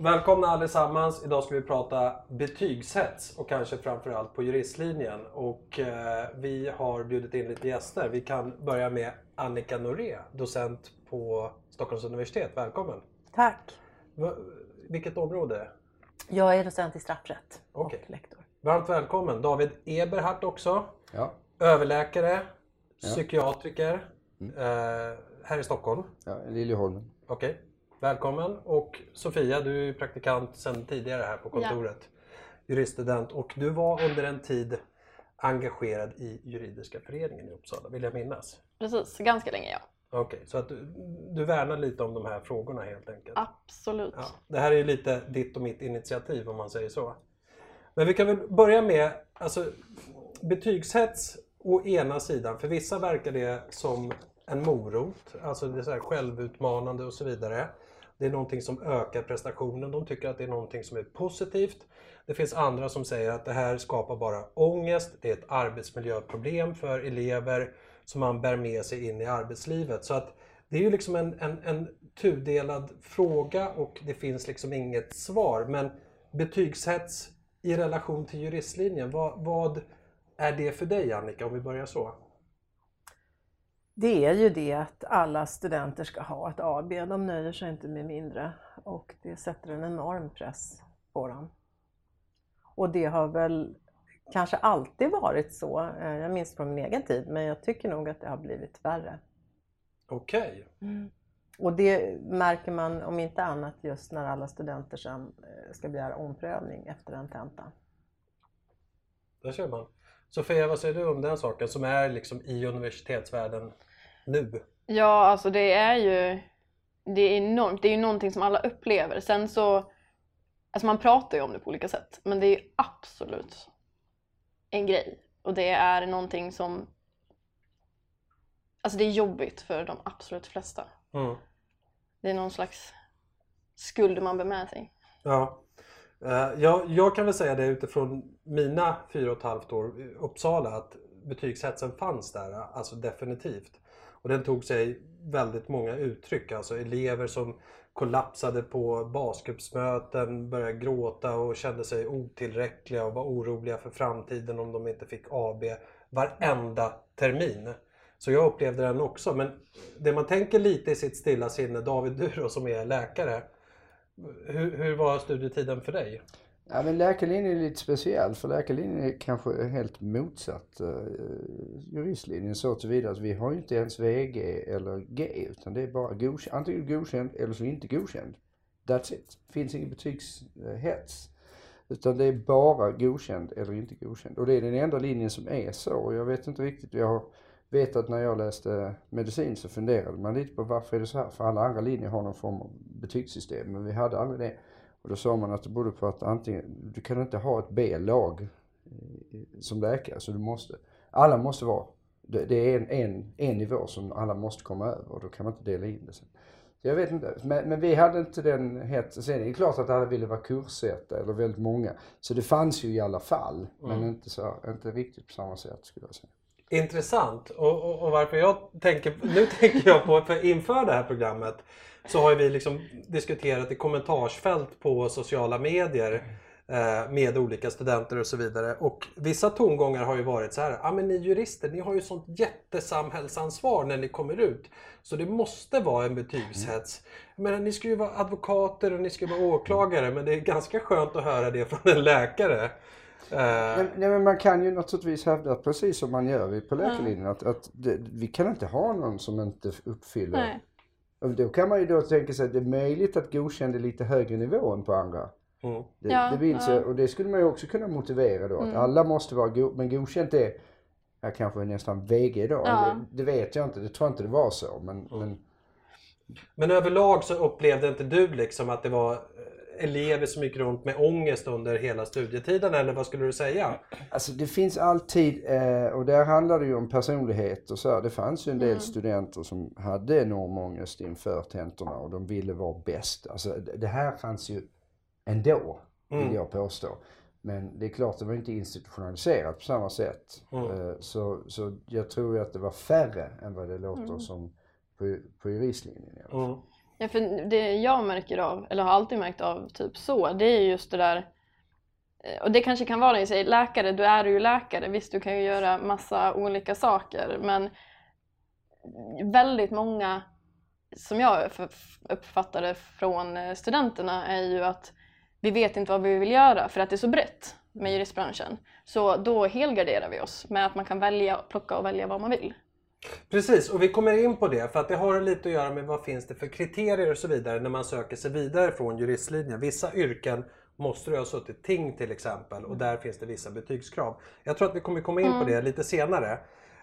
Välkomna allesammans. Idag ska vi prata betygshets och kanske framförallt på juristlinjen. Och eh, vi har bjudit in lite gäster. Vi kan börja med Annika Noré, docent på Stockholms universitet. Välkommen! Tack! Va, vilket område? Jag är docent i straffrätt Okej. och lektor. Varmt välkommen! David Eberhardt också. Ja, Överläkare, Ja. psykiatriker eh, här i Stockholm. ja Liljeholmen. Okej, välkommen. Och Sofia, du är praktikant sedan tidigare här på kontoret. Juriststudent och du var under en tid engagerad i juridiska föreningen i Uppsala, vill jag minnas. Precis, ganska länge ja. Okej, så att du, du värnar lite om de här frågorna helt enkelt. Absolut. Ja, det här är ju lite ditt och mitt initiativ om man säger så. Men vi kan väl börja med alltså, betygshets å ena sidan. För vissa verkar det som en morot, alltså det är så här självutmanande och så vidare. Det är någonting som ökar prestationen. De tycker att det är någonting som är positivt. Det finns andra som säger att det här skapar bara ångest. Det är ett arbetsmiljöproblem för elever som man bär med sig in i arbetslivet. Så att det är ju liksom en, en, en tudelad fråga och det finns liksom inget svar. Men betygshets i relation till juristlinjen, vad, vad är det för dig Annika om vi börjar så? Det är ju det att alla studenter ska ha ett AB. De nöjer sig inte med mindre och det sätter en enorm press på dem. Och det har väl kanske alltid varit så. Eh, Jag minns från min egen tid, men jag tycker nog att det har blivit värre. Okej, Och det märker man om inte annat just när alla studenter sen eh, ska begära omprövning efter en tenta. där ser man. Sofia, vad säger du om den saken som är liksom i universitetsvärlden nu? Ja, alltså det är ju det är enormt. Det är ju någonting som alla upplever. Sen så, alltså man pratar ju om det på olika sätt, men det är ju absolut en grej. Och det är någonting som, alltså det är jobbigt för de absolut flesta. Mm. Det är någon slags skuld man bär med sig. Ja. Eh, Jag, jag kan väl säga det utifrån mina fyra och ett halvt år i Uppsala att betygshetsen fanns där, alltså definitivt. Och den tog sig väldigt många uttryck, alltså elever som kollapsade på basgruppsmöten, började gråta och kände sig otillräckliga och var oroliga för framtiden om de inte fick AB varenda termin. Så jag upplevde den också. Men det man tänker lite i sitt stilla sinne, David du då som är läkare, hur, hur var studietiden för dig? Ja, men läkarlinjen är lite speciell för läkarlinjen är kanske helt motsatt uh, juristlinjen så tillvida att vi har ju inte ens VG eller G utan det är bara godkänd, antingen godkänd eller så inte godkänd. That's it. Finns ingen betygshets. Utan det är bara godkänd eller inte godkänd. Och det är den enda linjen som är så. Och jag vet inte riktigt, jag vet att när jag läste medicin så funderade man lite på varför är det så här? För alla andra linjer har någon form av betygssystem men vi hade aldrig det. Och då sa man att det berodde på att antingen, du kan inte ha ett B-lag eh, som läkare så du måste, alla måste vara, det, det är en, en, en nivå som alla måste komma över och då kan man inte dela in det sen. Så jag vet inte, men, men vi hade inte den hetsen. Sen är det klart att alla ville vara kurssätta eller väldigt många. Så det fanns ju i alla fall, men inte, så, inte riktigt på samma sätt skulle jag säga. Intressant. Och, och, och varför jag tänker, nu tänker jag på, för inför det här programmet så har vi liksom diskuterat i kommentarsfält på sociala medier eh, med olika studenter och så vidare. Och vissa tongångar har ju varit så här, ja ah, men ni jurister, ni har ju sånt jättesamhällsansvar när ni kommer ut. Så det måste vara en betygshets. Men ni ska ju vara advokater och ni ska vara åklagare, men det är ganska skönt att höra det från en läkare. Eh, Nej, nej, men man kan ju naturligtvis hävda, precis som man gör på läkarlinjen, att, att det, vi kan inte ha någon som inte uppfyller. Nej. Och då kan man ju då tänka sig att det är möjligt att godkänna är lite högre nivå än på andra. mm. Det, Ja, det vill ja. och det skulle man ju också kunna motivera då, att Mm. alla måste vara go- men godkänt är, ja, kanske nästan VG då, Ja. det, det vet jag inte, det tror jag inte det var så. Men, men Men överlag så upplevde inte du liksom att det var elever som gick runt med ångest under hela studietiden eller vad skulle du säga? Alltså det finns alltid, eh, och där handlar det ju om personlighet och så här. Det fanns ju en del studenter som hade enorm ångest inför tentorna och de ville vara bäst. Alltså det här fanns ju ändå, vill Mm. jag påstå. Men det är klart, det var inte institutionaliserat på samma sätt. Mm. Eh, så, så jag tror ju att det var färre än vad det låter som på, på juristlinjen. i alla fall. Mm. Ja, för det jag märker av, eller har alltid märkt av typ så, det är just det där eh, och det kanske kan vara när jag säger läkare, du är ju läkare, visst du kan ju göra massa olika saker men väldigt många som jag uppfattar det från eh, studenterna är ju att vi vet inte vad vi vill göra för att det är så brett med juristbranschen. Så då helgarderar vi oss med att man kan välja, plocka och välja vad man vill. Precis, och vi kommer in på det för att det har lite att göra med vad finns det för kriterier och så vidare när man söker sig vidare från juristlinjen. Vissa yrken måste du ha suttit ting till exempel och där finns det vissa betygskrav. Jag tror att vi kommer komma in på det lite senare.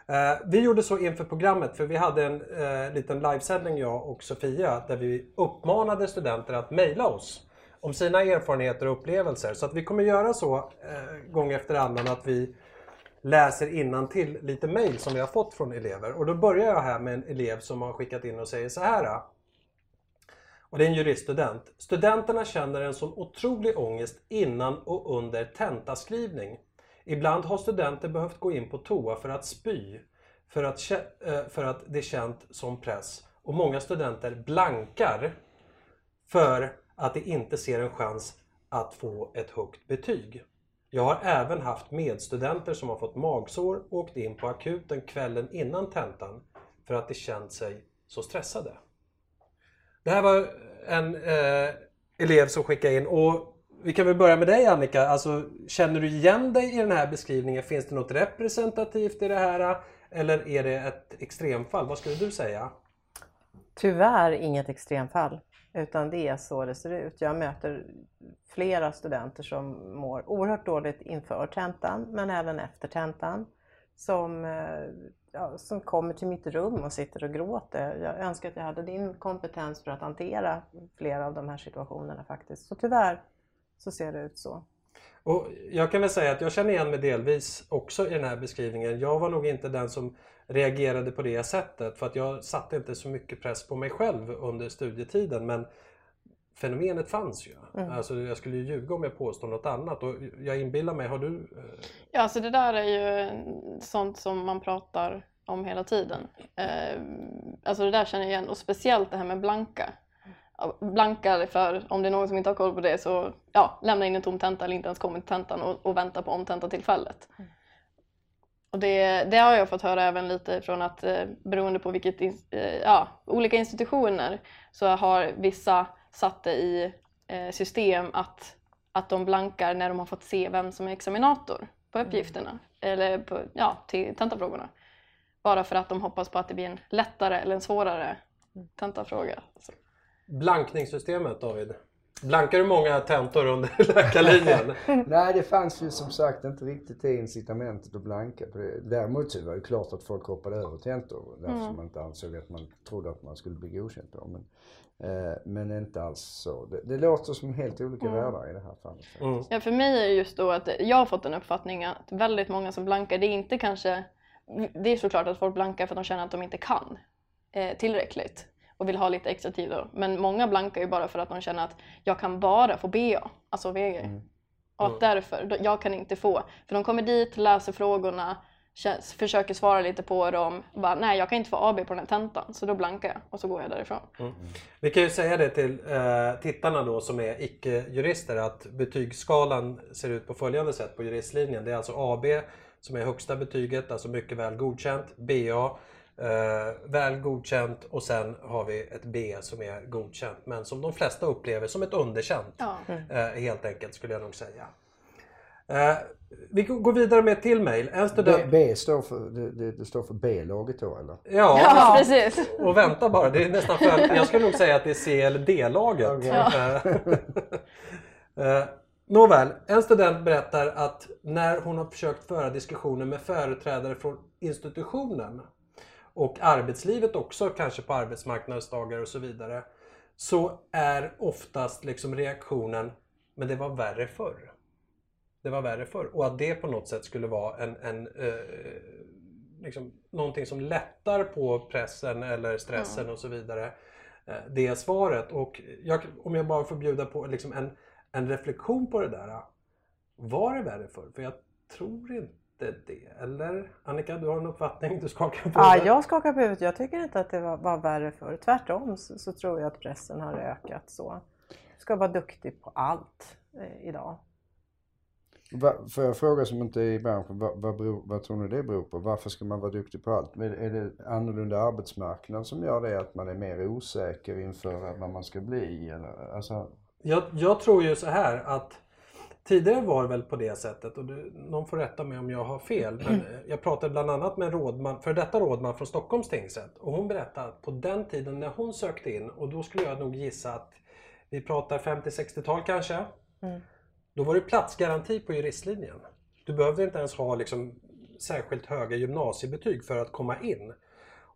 Eh, vi gjorde så inför programmet för vi hade en eh, liten livesändning jag och Sofia där vi uppmanade studenter att mejla oss om sina erfarenheter och upplevelser. Så att vi kommer göra så eh, gång efter annan att vi läser till lite mejl som vi har fått från elever. Och då börjar jag här med en elev som har skickat in och säger så här. Och det är en juriststudent. Studenterna känner en sån otrolig ångest innan och under tentaskrivning. Ibland har studenter behövt gå in på toa för att spy. För att, eh, för att det är känt som press. Och många studenter blankar för att de inte ser en chans att få ett högt betyg. Jag har även haft medstudenter som har fått magsår och åkt in på akuten kvällen innan tentan för att de känt sig så stressade. Det här var en eh, elev som skickade in och vi kan väl börja med dig Annika. Alltså, känner du igen dig i den här beskrivningen? Finns det något representativt i det här? Eller är det ett extremfall? Vad skulle du säga? Tyvärr inget extremfall, utan det är så det ser ut. Jag möter flera studenter som mår oerhört dåligt inför tentan, men även efter tentan. Som, eh, ja, som kommer till mitt rum och sitter och gråter. Jag önskar att jag hade din kompetens för att hantera flera av de här situationerna faktiskt. Så tyvärr så ser det ut så. Och jag kan väl säga att jag känner igen mig delvis också i den här beskrivningen. Jag var nog inte den som reagerade på det sättet för att jag satte inte så mycket press på mig själv under studietiden. Men fenomenet fanns ju. Mm. Alltså, jag skulle ju ljuga om jag påstår något annat. Och jag inbillar mig, har du... eh, Ja, alltså det där är ju sånt som man pratar om hela tiden. Eh, alltså det där känner jag igen och speciellt det här med blanka. Ja, Blanka för, om det är någon som inte har koll på det, så ja, lämna in en tom tenta eller inte ens kommit till tentan och, och vänta på omtentatillfället. Och det, det har jag fått höra även lite från att eh, beroende på vilket, eh, ja, olika institutioner så har vissa satt det i eh, system att, att de blankar när de har fått se vem som är examinator på uppgifterna eller på, ja, till tentafrågorna. Bara för att de hoppas på att det blir en lättare eller en svårare tentafråga. Så. Blankningssystemet David. Blankar du många tentor under läkarlinjen? Nej, det fanns ju som sagt inte riktigt det incitamentet att blanka på det. Däremot så var det klart att folk hoppade över tentor därför Mm. som man inte ansåg att man trodde att man skulle bli godkänd på. Men, eh, men inte alls så. Det, det låter som helt olika Mm. världar i det här fallet. Mm. Ja, för mig är det just då att jag har fått en uppfattning att väldigt många som blankar, det är inte kanske... Det är såklart att folk blankar för att de känner att de inte kan eh, tillräckligt och vill ha lite extra tid då. Men många blankar ju bara för att de känner att jag kan bara få BA, alltså VG. Och att därför, jag kan inte få. För de kommer dit, läser frågorna, känns, försöker svara lite på dem. Bara, nej, jag kan inte få AB på den här tentan, så då blankar jag och så går jag därifrån. Vi kan ju säga det till eh, tittarna då som är icke-jurister att betygsskalan ser ut på följande sätt på juristlinjen. Det är alltså AB som är högsta betyget, alltså mycket väl godkänt. BA eh, väl godkänt och sen har vi ett B som är godkänt men som de flesta upplever som ett underkänt. Ja. Eh, helt enkelt skulle jag nog säga. Eh, vi går vidare med ett till mejl. En B, student... B står för, det, det, står för B-laget då eller? Ja, Ja, precis. och vänta bara, det är nästan för, jag skulle nog säga att det är C eller D-laget. Eh, Nåväl, en student berättar att när hon har försökt föra diskussioner med företrädare från institutionen och arbetslivet också, kanske på arbetsmarknadsdagar och så vidare, så är oftast liksom reaktionen men det var värre förr. Det var värre förr. Och att det på något sätt skulle vara en, en eh, liksom, någonting som lättar på pressen eller stressen och så vidare. Eh, det är svaret. Och jag, om jag bara får bjuda på liksom en, en reflektion på det där. Var det värre förr? För jag tror inte det. Eller Annika, du har en uppfattning? Du skakar på Ja, huvudet. jag skakar på huvudet. Jag tycker inte att det var, var värre förr. Tvärtom så, så tror jag att pressen har ökat så. Du ska vara duktig på allt eh, idag. Va, får jag fråga som inte är i branschen, vad, vad, beror, vad tror ni det beror på? Varför ska man vara duktig på allt? Är, är det annorlunda arbetsmarknad som gör det att man är mer osäker inför vad man ska bli? Eller, alltså, Jag, jag tror ju så här att tidigare var det väl på det sättet och du, någon får rätta mig om jag har fel. Men eh, jag pratade bland annat med en rådman, för detta rådman från Stockholms tingsrätt och hon berättade att på den tiden när hon sökte in och då skulle jag nog gissa att vi pratar 50-60-tal kanske. Då var det platsgaranti på juristlinjen. Du behövde inte ens ha liksom särskilt höga gymnasiebetyg för att komma in.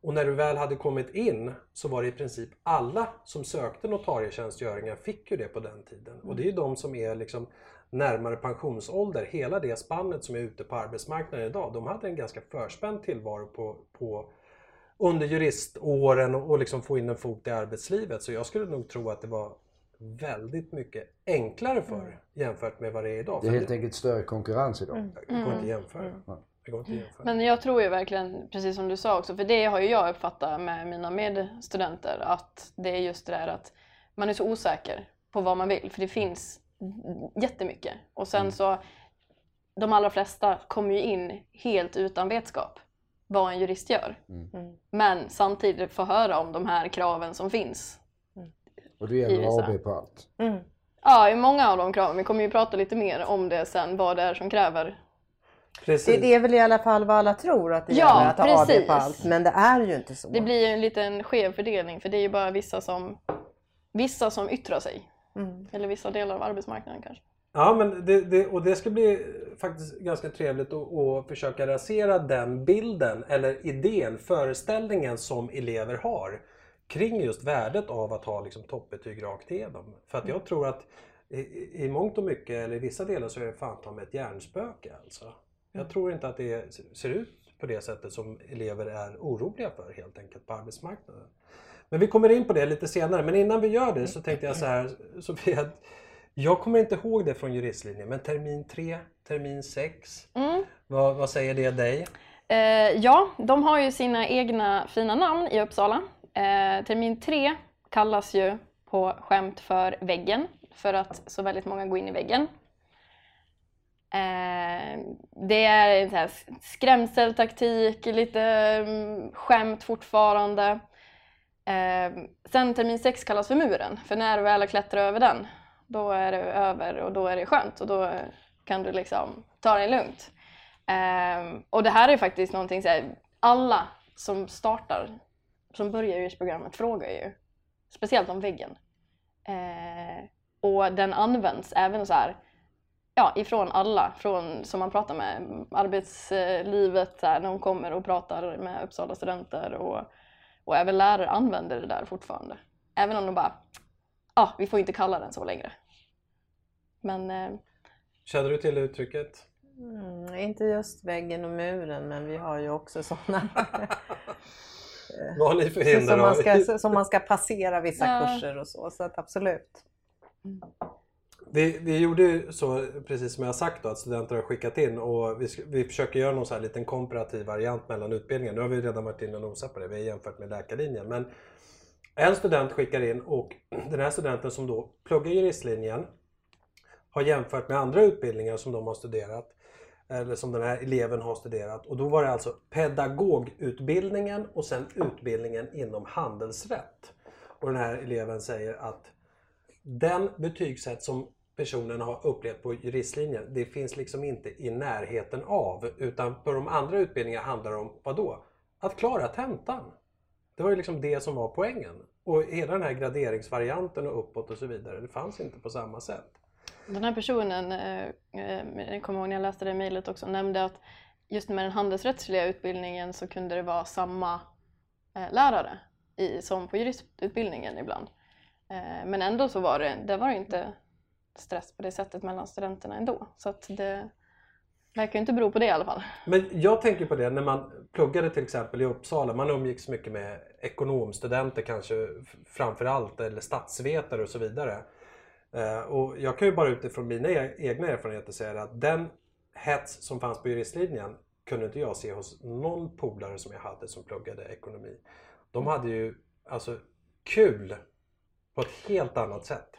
Och när du väl hade kommit in så var det i princip alla som sökte notarietjänstgöringar fick ju det på den tiden. Och det är ju de som är liksom närmare pensionsålder, hela det spannet som är ute på arbetsmarknaden idag. De hade en ganska förspänd tillvaro på, på under juriståren och, och liksom få in en fot i arbetslivet. Så jag skulle nog tro att det var väldigt mycket enklare förr jämfört med vad det är idag. det är För helt enkelt större konkurrens idag. det går inte att jämföra. Det går inte att jämföra. Men jag tror ju verkligen, precis som du sa också, för det har ju jag uppfattat med mina medstudenter, att det är just det där att man är så osäker på vad man vill, för det finns jättemycket. Och sen så, de allra flesta kommer ju in helt utan vetskap vad en jurist gör. Men samtidigt få höra om de här kraven som finns. Och det gäller. AB på allt. Ja, i många av de kraven. Vi kommer ju prata lite mer om det sen, vad det är som kräver. Precis. Det, det är väl i alla fall vad alla tror att det Ja, gäller att ha AB på allt. Men det är ju inte så. Det blir ju en liten skev fördelning, för det är ju bara vissa som, vissa som yttrar sig. Eller vissa delar av arbetsmarknaden kanske. Ja, men det, det, och det ska bli faktiskt ganska trevligt att, att försöka rasera den bilden eller idén, föreställningen som elever har kring just värdet av att ha liksom, toppbetyg rakt igenom. För att jag tror att i, i mångt och mycket, eller i vissa delar, så är det fan ta med ett hjärnspöke. Alltså. Jag tror inte att det ser ut på det sättet som elever är oroliga för helt enkelt på arbetsmarknaden. Men vi kommer in på det lite senare. Men innan vi gör det så tänkte jag så här, Sofia. att Jag kommer inte ihåg det från juristlinjen, men termin 3, termin 6. Vad, vad säger det dig? Eh, ja, de har ju sina egna fina namn i Uppsala. Eh, termin 3 kallas ju på skämt för väggen, för att så väldigt många går in i väggen. Eh, det är en skrämseltaktik, lite mm, skämt fortfarande. Eh, sen termin 6 kallas för muren, för när du väl har klättrat över den, då är det över och då är det skönt och då kan du liksom ta det lugnt. Eh, och det här är faktiskt någonting, så här, alla som startar, som börjar yrkesprogrammet frågar ju, speciellt om väggen. Eh, och den används även så här, ja, ifrån alla, från, som man pratar med, arbetslivet, så här, när de kommer och pratar med Uppsala studenter och, och även lärare använder det där fortfarande. Även om de bara, ja, ah, vi får inte kalla den så längre. Men eh, Känner du till uttrycket? Mm, inte just väggen och muren, men vi har ju också sådana Vad har ni för hinder som, man ska, som man ska passera vissa Ja. kurser och så. Så att absolut. Vi, vi gjorde ju så, precis som jag har sagt då, att studenter har skickat in och vi, vi försöker göra någon så här liten komparativ variant mellan utbildningar. Nu har vi redan varit inne och nosat på det, vi har jämfört med läkarlinjen. Men en student skickar in och den här studenten som då pluggar juristlinjen har jämfört med andra utbildningar som de har studerat eller som den här eleven har studerat. Och då var det alltså pedagogutbildningen och sen utbildningen inom handelsrätt. Och den här eleven säger att den betygssätt som personen har upplevt på juristlinjen, det finns liksom inte i närheten av. Utan på de andra utbildningarna handlar det om, vad då? Att klara tentan. Det var ju liksom det som var poängen. Och hela den här graderingsvarianten och uppåt och så vidare, det fanns inte på samma sätt. Den här personen, eh, eh, jag kommer ihåg när jag läste det mejlet också, nämnde att just med den handelsrättsliga utbildningen så kunde det vara samma eh, lärare i, som på juristutbildningen ibland. Men ändå så var det, det var inte stress på det sättet mellan studenterna ändå. Så att det verkar ju inte bero på det i alla fall. Men jag tänker på det när man pluggade till exempel i Uppsala. Man umgicks mycket med ekonomstudenter kanske framför allt eller statsvetare och så vidare. Eh, och jag kan ju bara utifrån mina e-, egna erfarenheter säga att den hets som fanns på juristlinjen kunde inte jag se hos någon polare som jag hade som pluggade ekonomi. De hade ju alltså kul på ett helt annat sätt.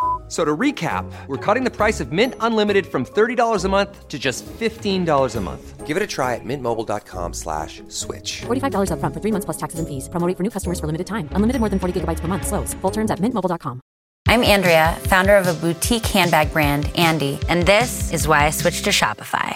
F- So to recap, we're cutting the price of Mint Unlimited from $30 a month to just $15 a month. Give it a try at mintmobile.com slash switch. $45 upfront for three months plus taxes and fees. Promo rate for new customers for limited time. Unlimited more than 40 gigabytes per month. Slows. Full terms at mintmobile.com. I'm Andrea, founder of a boutique handbag brand, Andy, and this is why I switched to Shopify.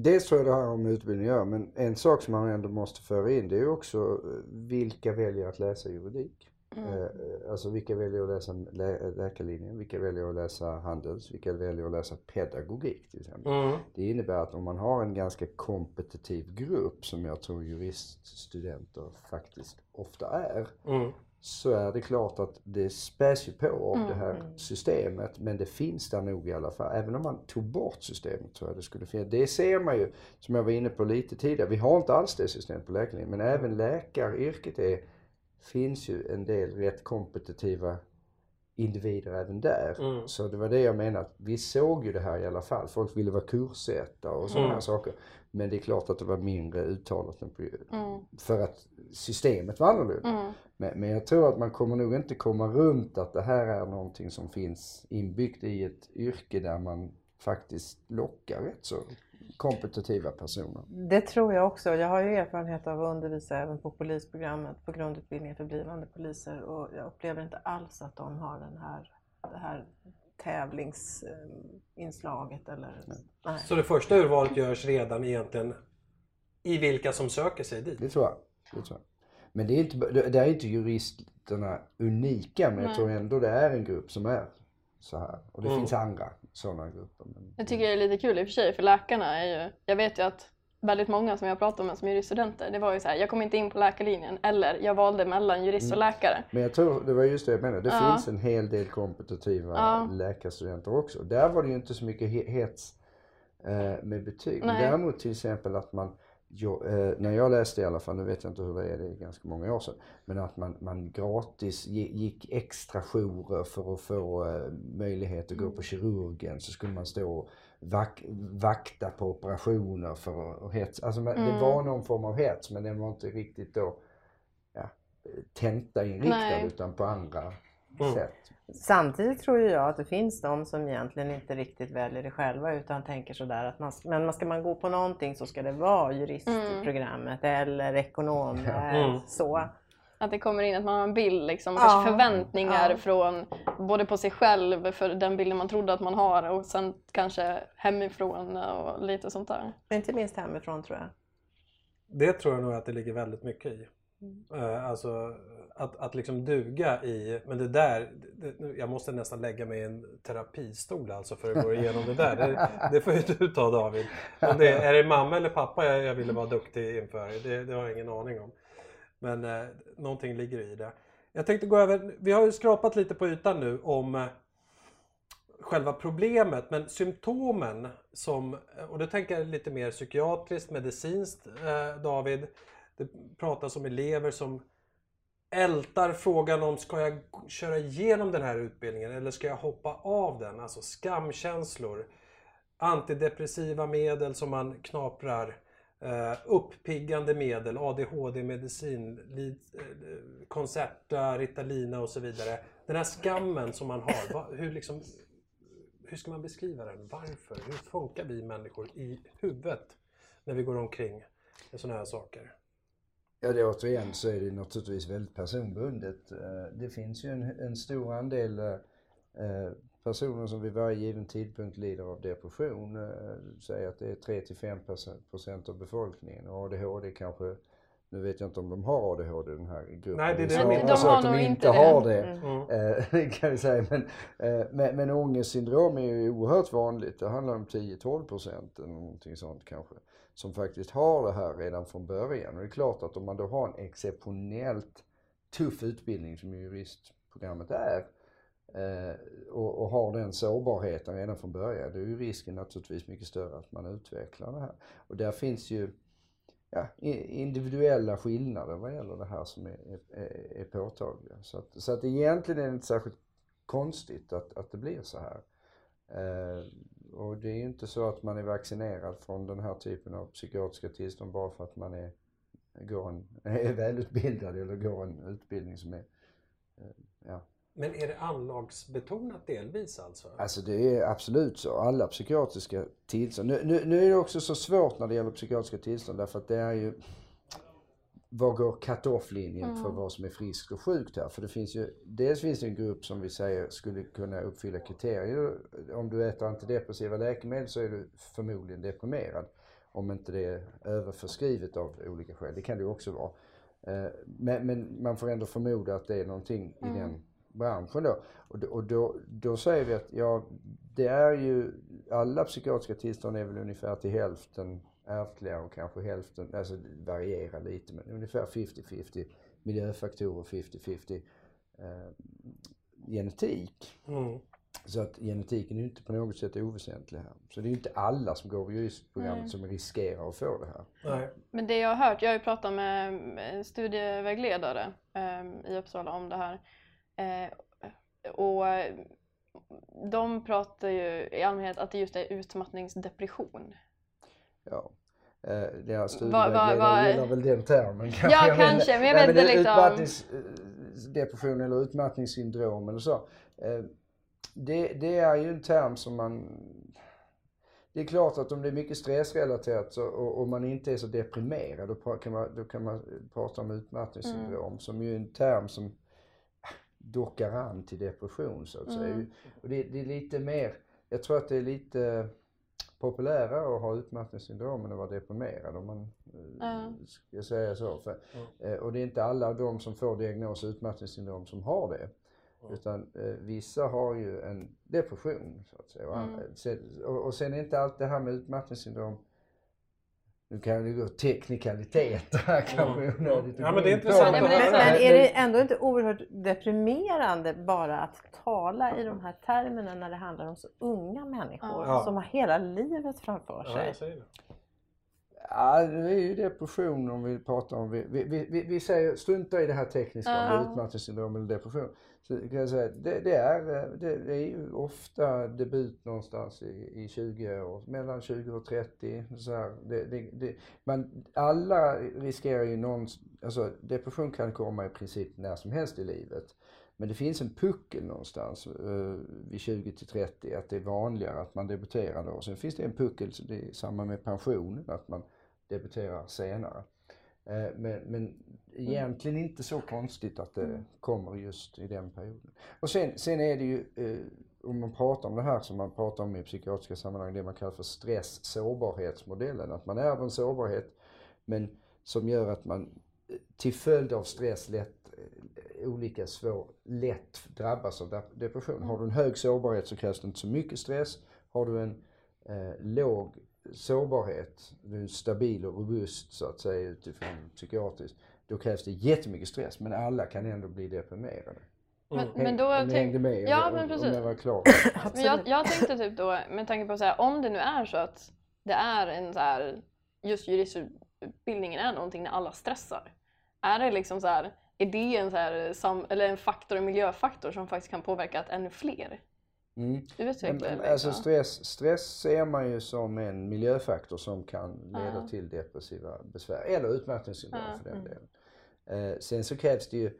Dels tror jag det har med utbildning göra, men en sak som man ändå måste föra in det är också eh, vilka väljer att läsa juridik. Eh, Alltså vilka väljer att läsa lä- läkarlinjen, vilka väljer att läsa handels, vilka väljer att läsa pedagogik till exempel. Mm. Det innebär att om man har en ganska kompetitiv grupp som jag tror juriststudenter faktiskt ofta är. Mm. Så är det klart att det späs ju på av det här systemet men det finns där nog i alla fall. Även om man tog bort systemet tror jag det skulle finnas. Det ser man ju, som jag var inne på lite tidigare, vi har inte alls det systemet på läkarlinjen men även läkaryrket är, finns ju en del rätt kompetitiva individer även där. Mm. Så det var det jag menade, att vi såg ju det här i alla fall. Folk ville vara kurssättare och sådana Mm. här saker. Men det är klart att det var mindre uttalat än på, Mm. för att systemet var annorlunda. Mm. Men, men jag tror att man kommer nog inte komma runt att det här är någonting som finns inbyggt i ett yrke där man faktiskt lockar rätt så kompetitiva personer. Det tror jag också. Jag har ju erfarenhet av att undervisa även på polisprogrammet på grundutbildningen för blivande poliser och jag upplever inte alls att de har den här, det här tävlingsinslaget eller... Nej. Så det första urvalet görs redan egentligen i vilka som söker sig dit? Det tror jag. Det tror jag. Men det är inte, det det är inte juristerna unika men jag Nej. tror ändå det är en grupp som är så här. Och det Mm. finns andra sådana grupper. Men, Jag tycker det är lite kul i och för sig för läkarna är ju, jag vet ju att väldigt många som jag pratar med som juriststudenter, det var ju så här, jag kom inte in på läkarlinjen eller jag valde mellan jurist och läkare. Men jag tror, det var just det jag menade, det Ja. finns en hel del kompetitiva Ja. läkarstudenter också. Där var det ju inte så mycket he- hets eh, med betyg. Men däremot till exempel att man jag, eh, när jag läste i alla fall, nu vet jag inte hur det är, det är ganska många år sedan, men att man, man gratis gi- gick extra jourer för att få eh, möjlighet att gå på kirurgen så skulle man stå och vak, vakta på operationer för att och hets. Alltså man, det var någon form av hets men den var inte riktigt då ja, tentainriktad Nej. utan på andra Mm. sätt. Samtidigt tror jag att det finns de som egentligen inte riktigt väljer det själva utan tänker sådär att man, men ska man gå på någonting så ska det vara juristprogrammet eller ekonom. eh, Mm. Så. Att det kommer in att man har en bild, liksom, Ja, kanske förväntningar ja. från både på sig själv, för den bilden man trodde att man har och sen kanske hemifrån och lite sånt där. Inte minst hemifrån tror jag. Det tror jag nog att det ligger väldigt mycket i. Mm. Alltså att, att liksom duga i, men det där, det, nu- jag måste nästan lägga mig i en terapistol alltså för att gå igenom det där. Det, det får ju du ta David. Om det, är det mamma eller pappa jag, jag ville vara duktig inför? Det, det har jag ingen aning om. Men eh, någonting ligger i det. Jag tänkte gå över, vi har ju skrapat lite på ytan nu om eh, själva problemet men symptomen som, och då tänker jag lite mer psykiatriskt, medicinskt eh, David. Det pratas om elever som ältar frågan om ska jag köra igenom den här utbildningen eller ska jag hoppa av den? Alltså skamkänslor, antidepressiva medel som man knaprar, eh, uppiggande medel, ADHD-medicin, eh, Concerta, Ritalina och så vidare. Den här skammen som man har, hur, liksom, hur ska man beskriva den? Varför? Hur funkar vi människor i huvudet när vi går omkring med sådana här saker? Ja, det återigen så är det naturligtvis väldigt personbundet. Eh, det finns ju en, en stor andel eh, eh, personer som vid varje given tidpunkt lider av depression. Säg att det är 3-5 procent av befolkningen och ADHD kanske, nu vet jag inte om de har ADHD den här gruppen. Nej, det är det hoppas de har att de nog inte det. har det. Mm. Eh, Det kan vi säga. Men, eh, men, men ångestsyndrom är ju oerhört vanligt. Det handlar om 10-12 procent eller någonting sånt kanske. Som faktiskt har det här redan från början. Och det är klart att om man då har en exceptionellt tuff utbildning som juristprogrammet är. eh, Och, och har den sårbarheten redan från början. Då är ju risken naturligtvis mycket större att man utvecklar det här. Och där finns ju ja, individuella skillnader vad gäller det här som är, är, är påtagliga. Så att, så att egentligen är det inte särskilt konstigt att, att det blir så här. Eh, och det är ju inte så att man är vaccinerad från den här typen av psykiatriska tillstånd bara för att man är, går en, är välutbildad eller går en utbildning som är eh, ja, men är det anlagsbetonat delvis alltså? Alltså det är absolut så. Alla psykiatriska tillstånd. Nu, nu, nu är det också så svårt när det gäller psykiatriska tillstånd därför att det är ju var går cut-off-linjen för vad som är friskt och sjukt här? För det finns ju, dels finns det en grupp som vi säger skulle kunna uppfylla kriterier. Om du äter antidepressiva läkemedel så är du förmodligen deprimerad. Om inte det är överförskrivet av olika skäl. Det kan det ju också vara. Eh, Men, men man får ändå förmoda att det är någonting i den branschen då. Och, då, och då, då säger vi att ja, det är ju, alla psykiatriska tillstånd är väl ungefär till hälften ärftliga och kanske hälften, alltså det varierar lite men ungefär 50-50 miljöfaktorer 50-50 eh, genetik. Mm. Så att genetiken är inte på något sätt oväsentlig här. Så det är ju inte alla som går juristprogrammet som riskerar att få det här. Nej. Men det jag har hört, jag har ju pratat med studievägledare eh, i Uppsala om det här. Eh, och eh, de pratar ju i allmänhet att det just är utmattningsdepression. Ja. Eh, Deras va- studievägledare gillar väl den termen kanske. Ja, kanske, men jag vet inte liksom- Utmattningsdepression eller utmattningssyndrom eller så. Eh, Det, det är ju en term som man... Det är klart att om det är mycket stressrelaterat så, och, och man inte är så deprimerad då kan man, då kan man prata om utmattningssyndrom som ju är en term som dockar an till depression så att säga. Och det, det är lite mer, jag tror att det är lite populärare att ha utmattningssyndrom än att vara deprimerad om man uh, ska säga så. För, eh, och det är inte alla de som får diagnos utmattningssyndrom som har det. Utan eh, vissa har ju en depression så att säga. Och, Mm. och, och sen är inte allt det här med utmattningssyndrom nu kan det gå teknikaliteter här kanske onödigt. att Ja, men det är intressant men det- Men, men är det ändå inte oerhört deprimerande bara att tala i de här termerna när det handlar om så unga människor Ja. som har hela livet framför Ja, sig? det. Ja, det är ju depression om vi pratar om, vi, vi, vi, vi säger strunta i det här tekniska Ja. med utmattningssyndrom eller depression. Så kan jag säga, det, det, är, det, det är ju ofta debut någonstans i, i 20 år, mellan 20 och 30. Så här, det, det, det, man, alla riskerar ju någon, alltså depression kan komma i princip när som helst i livet. Men det finns en puckel någonstans eh, vid 20 till 30 att det är vanligare att man debuterar då. Sen finns det en puckel, det är samma med pensionen, att man debuterar senare. Eh, men, men egentligen inte så konstigt att det kommer just i den perioden. Och sen, sen är det ju, eh, om man pratar om det här som man pratar om i psykiatriska sammanhang, det man kallar för stress-sårbarhetsmodellen. Att man ärver en sårbarhet men som gör att man eh, till följd av stress lätt, olika svår, lätt drabbas av dep- depression. Har du en hög sårbarhet så krävs det inte så mycket stress. Har du en eh, låg sårbarhet, du är stabil och robust så att säga utifrån psykiatriskt, då krävs det jättemycket stress. Men alla kan ändå bli deprimerade. Men, Häng- men då om tänk- med? Ja, om, men Om precis. jag var klar. Men jag, jag tänkte typ då, med tanke på så här, om det nu är så att det är en så här, just juristutbildningen är någonting när alla stressar. Är det liksom så här, är det en, så här, sam, eller en faktor, en miljöfaktor som faktiskt kan påverka att ännu fler Mm. det? alltså liksom? stress, stress ser man ju som en miljöfaktor som kan leda Ja. till depressiva besvär eller utmattningssyndrom Ja. för den delen. Eh, sen så krävs det ju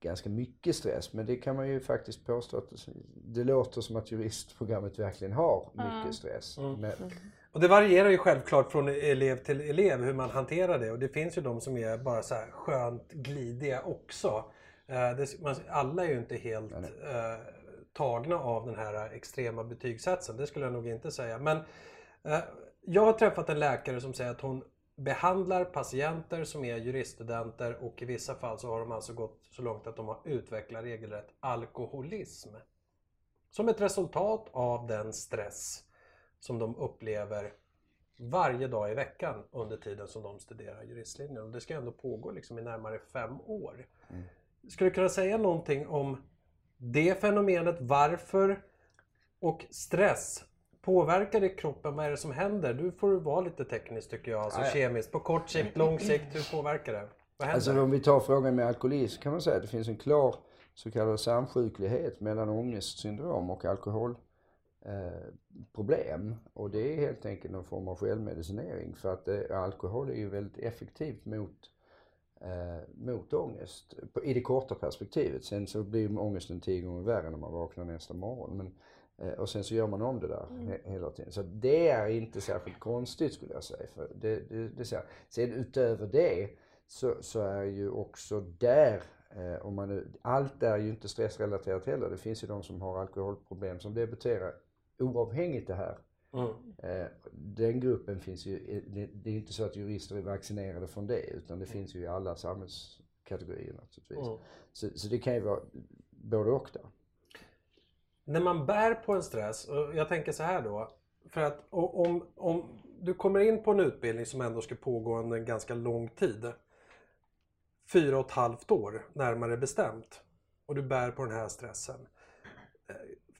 ganska mycket stress men det kan man ju faktiskt påstå att det, låter som att juristprogrammet verkligen har mycket stress. Men, Och det varierar ju självklart från elev till elev hur man hanterar det och det finns ju de som är bara så här skönt glidiga också. Eh, det, man, alla är ju inte helt eh, tagna av den här extrema betygshetsen, det skulle jag nog inte säga. Men eh, jag har träffat en läkare som säger att hon behandlar patienter som är juriststudenter och i vissa fall så har de alltså gått så långt att de har utvecklat regelrätt alkoholism. Som ett resultat av den stress som de upplever varje dag i veckan under tiden som de studerar juristlinjen. Och det ska ändå pågå liksom i närmare fem år. Skulle du kunna säga någonting om det fenomenet, varför och stress Påverkar det kroppen? Vad är det som händer? Du får vara lite teknisk tycker jag, alltså ja. kemiskt. På kort sikt, lång sikt, hur påverkar det? Vad händer? Alltså om vi tar frågan med alkoholism kan man säga att det finns en klar så kallad samsjuklighet mellan ångestsyndrom och alkoholproblem. Eh, problem. och det är helt enkelt någon form av självmedicinering för att eh, alkohol är ju väldigt effektivt mot, mot ångest på, i det korta perspektivet. Sen så blir ångesten tio gånger värre när man vaknar nästa morgon. Men, eh, och sen så gör man om det där he, hela tiden. Så det är inte särskilt konstigt skulle jag säga. För det, det, det, ser- sen utöver det så, så är ju också där, eh, om man, nu- allt är ju inte stressrelaterat heller. Det finns ju de som har alkoholproblem som debuterar oavhängigt det här. Mm. Eh, den gruppen finns ju, det, det är inte så att jurister är vaccinerade från det utan det finns ju i alla samhällskategorier naturligtvis. Mm. Så, så det kan ju vara både och där. När man bär på en stress, och jag tänker så här då. För att om, om du kommer in på en utbildning som ändå ska pågå under en ganska lång tid. Fyra och ett halvt år närmare bestämt. Och du bär på den här stressen.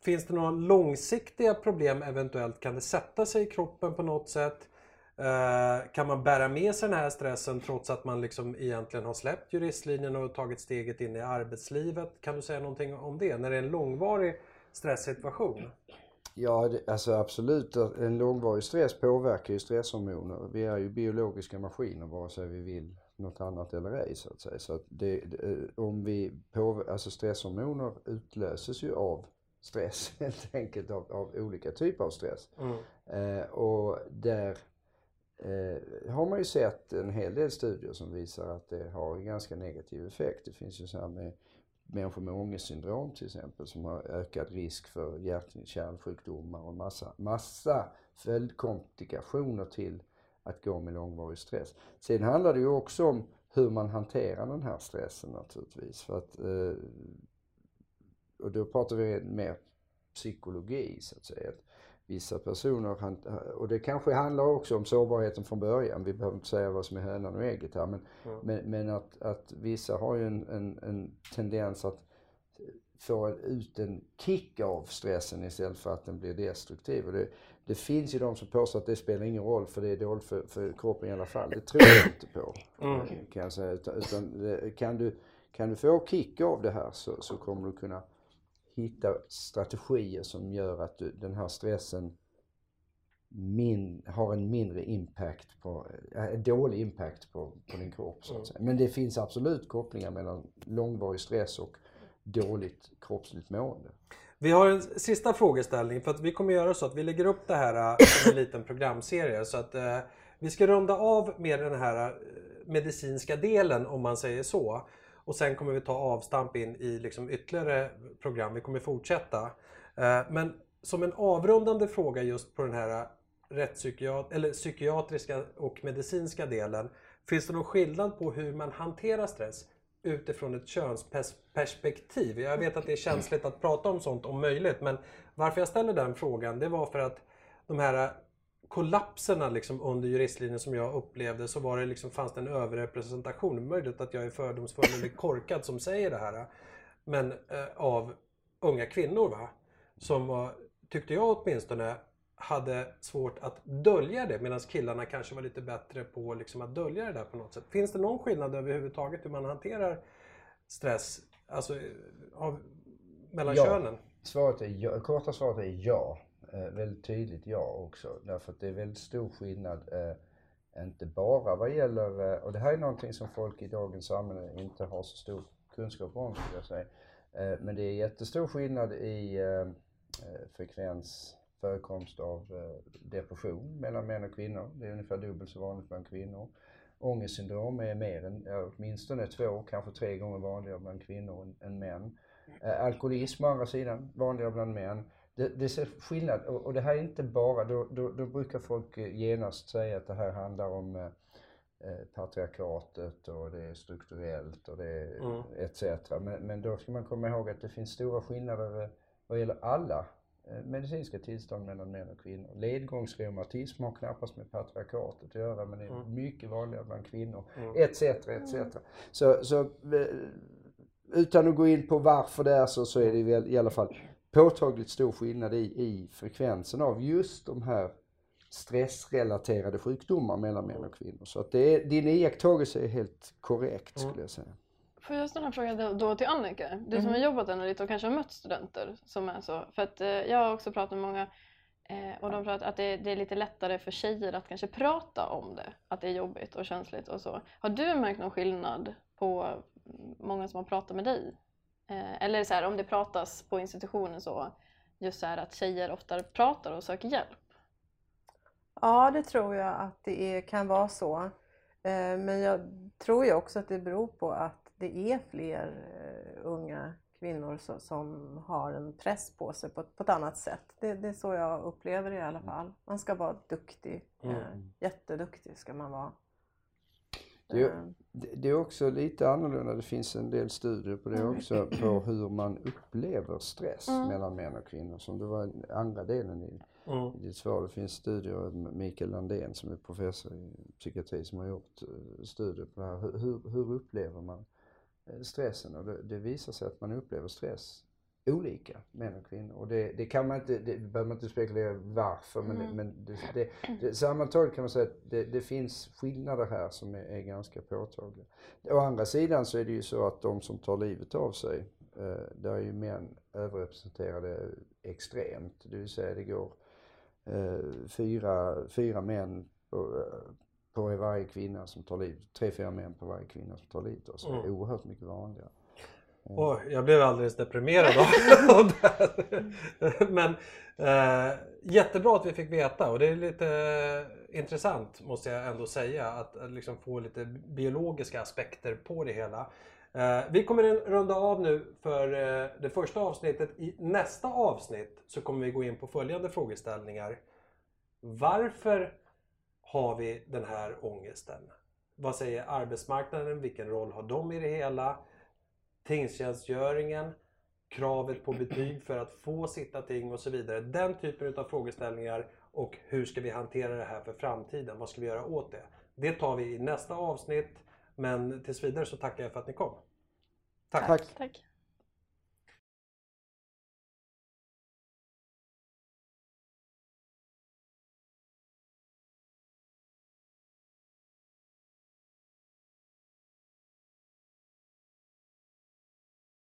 Finns det några långsiktiga problem eventuellt? Kan det sätta sig i kroppen på något sätt? Eh, Kan man bära med sig den här stressen trots att man liksom egentligen har släppt juristlinjen och tagit steget in i arbetslivet? Kan du säga någonting om det? När det är en långvarig stresssituation? Ja, det, alltså absolut. En långvarig stress påverkar ju stresshormoner. Vi är ju biologiska maskiner vare sig vi vill något annat eller ej så att säga. Så att det, om vi påver- alltså stresshormoner utlöses ju av stress helt enkelt av, av olika typer av stress. Mm. Eh, och där eh, har man ju sett en hel del studier som visar att det har en ganska negativ effekt. Det finns ju så här med människor med ångestsyndrom till exempel som har ökad risk för hjärt-kärlsjukdomar och massa, massa följdkomplikationer till att gå med långvarig stress. Sen handlar det ju också om hur man hanterar den här stressen naturligtvis. För att, eh, och då pratar vi mer psykologi så att säga. Att vissa personer, och det kanske handlar också om sårbarheten från början. Vi behöver inte säga vad som är hönan och ägget här. Men, men, men att, att vissa har ju en, en, en tendens att får ut en kick av stressen istället för att den blir destruktiv. Och det, det finns ju de som påstår att det spelar ingen roll för det är dåligt för, för kroppen i alla fall. Det tror jag inte på. Mm. Kan jag säga. Utan, utan kan, du, kan du få kick av det här så, så kommer du kunna hitta strategier som gör att du, den här stressen min, har en mindre impact på, äh, dålig impact på, på din kropp så att säga. Men det finns absolut kopplingar mellan långvarig stress och dåligt kroppsligt mående. Vi har en sista frågeställning för att vi kommer göra så att vi lägger upp det här äh, som en liten programserie så att eh, vi ska runda av med den här äh, medicinska delen om man säger så. Och sen kommer vi ta avstamp in i liksom ytterligare program. Vi kommer fortsätta. Eh, men som en avrundande fråga just på den här rättspsykiat eller psykiatriska och medicinska delen. Finns det någon skillnad på hur man hanterar stress utifrån ett könsperspektiv? Jag vet att det är känsligt att prata om sånt om möjligt men varför jag ställer den frågan det var för att de här kollapserna liksom under juristlinjen som jag upplevde så var det liksom, fanns det en överrepresentation. Möjligt att jag är fördomsfull eller korkad som säger det här. Men eh, av unga kvinnor va? Som var, tyckte jag åtminstone hade svårt att dölja det medan killarna kanske var lite bättre på liksom att dölja det där på något sätt. Finns det någon skillnad överhuvudtaget hur man hanterar stress alltså, av, mellan Ja. könen? Svaret är ja, korta svaret är ja. Eh, väldigt tydligt ja också. Därför att det är väldigt stor skillnad. Eh, inte bara vad gäller, eh, och det här är någonting som folk i dagens samhälle inte har så stor kunskap om skulle jag säga. Eh, men det är jättestor skillnad i eh, eh frekvens, förekomst av eh, depression mellan män och kvinnor. Det är ungefär dubbelt så vanligt bland kvinnor. Ångestsyndrom är mer än, ja, åtminstone två, kanske tre gånger vanligare bland kvinnor än, än män. Eh, alkoholism å andra sidan, vanligare bland män. Det, det ser skillnad och, och det här är inte bara, då, då, då brukar folk eh, genast säga att det här handlar om eh, eh, patriarkatet och det är strukturellt och det är Mm. etc. Men, men då ska man komma ihåg att det finns stora skillnader vad gäller alla medicinska tillstånd mellan män och kvinnor. Ledgångsreumatism har knappast med patriarkatet att göra men är Mm. mycket vanligare bland kvinnor Mm. etc. etc. Så, så eh, utan att gå in på varför det är så, så är det väl i alla fall påtagligt stor skillnad i, i frekvensen av just de här stressrelaterade sjukdomar mellan män och kvinnor. Så att det är, din iakttagelse är helt korrekt skulle jag säga. Får jag ställa en fråga då- då till Annika? Du som har jobbat ändå lite och kanske har mött studenter som är så. För att eh, jag har också pratat med många eh, och de pratar att det, det är lite lättare för tjejer att kanske prata om det. Att det är jobbigt och känsligt och så. Har du märkt någon skillnad på många som har pratat med dig? Eh, eller så här, om det pratas på institutionen så. Just så här att tjejer oftare pratar och söker hjälp. Ja, det tror jag att det är, kan vara så. Eh, Men jag tror ju också att det beror på att det är fler eh, unga kvinnor som har en press på sig på, ett- på ett annat sätt. Det, det är så jag upplever det i alla fall. Man ska vara duktig. Mm. Jätteduktig ska man vara. Det är, Eh, det är också lite annorlunda, det finns en del studier på det också, på hur man upplever stress Mm. mellan män och kvinnor. Som det var den andra delen i, Mm. i ditt svar. Det finns studier Mikael Landén som är professor i psykiatri som har gjort eh, studier på det här. Hur, hur, hur upplever man eh, stressen? Och det, det visar sig att man upplever stress olika, män och kvinnor. Och det, det kan man inte, det behöver man inte spekulera varför men, det, men det, det, det, sammantaget kan man säga att det, det finns skillnader här som är, är ganska påtagliga. Å andra sidan så är det ju så att de som tar livet av sig, eh, där är ju män överrepresenterade extremt. Det vill säga det går eh, fyra, fyra män på, eh, på varje kvinna som tar livet, tre, fyra män på varje kvinna som tar livet av sig. Det är Mm. oerhört mycket vanligare. Oj, jag blev alldeles deprimerad av det. Men eh, jättebra att vi fick veta och det är lite eh, intressant måste jag ändå säga att liksom få lite biologiska aspekter på det hela. Eh, vi kommer runda av nu för eh, det första avsnittet. I nästa avsnitt så kommer vi gå in på följande frågeställningar. Varför har vi den här ångesten? Vad säger arbetsmarknaden? Vilken roll har de i det hela? Tingstjänstgöringen, kravet på betyg för att få sitta ting och så vidare. Den typen av frågeställningar och hur ska vi hantera det här för framtiden? Vad ska vi göra åt det? Det tar vi i nästa avsnitt. Men tills vidare så tackar jag för att ni kom. Tack. Tack. Tack.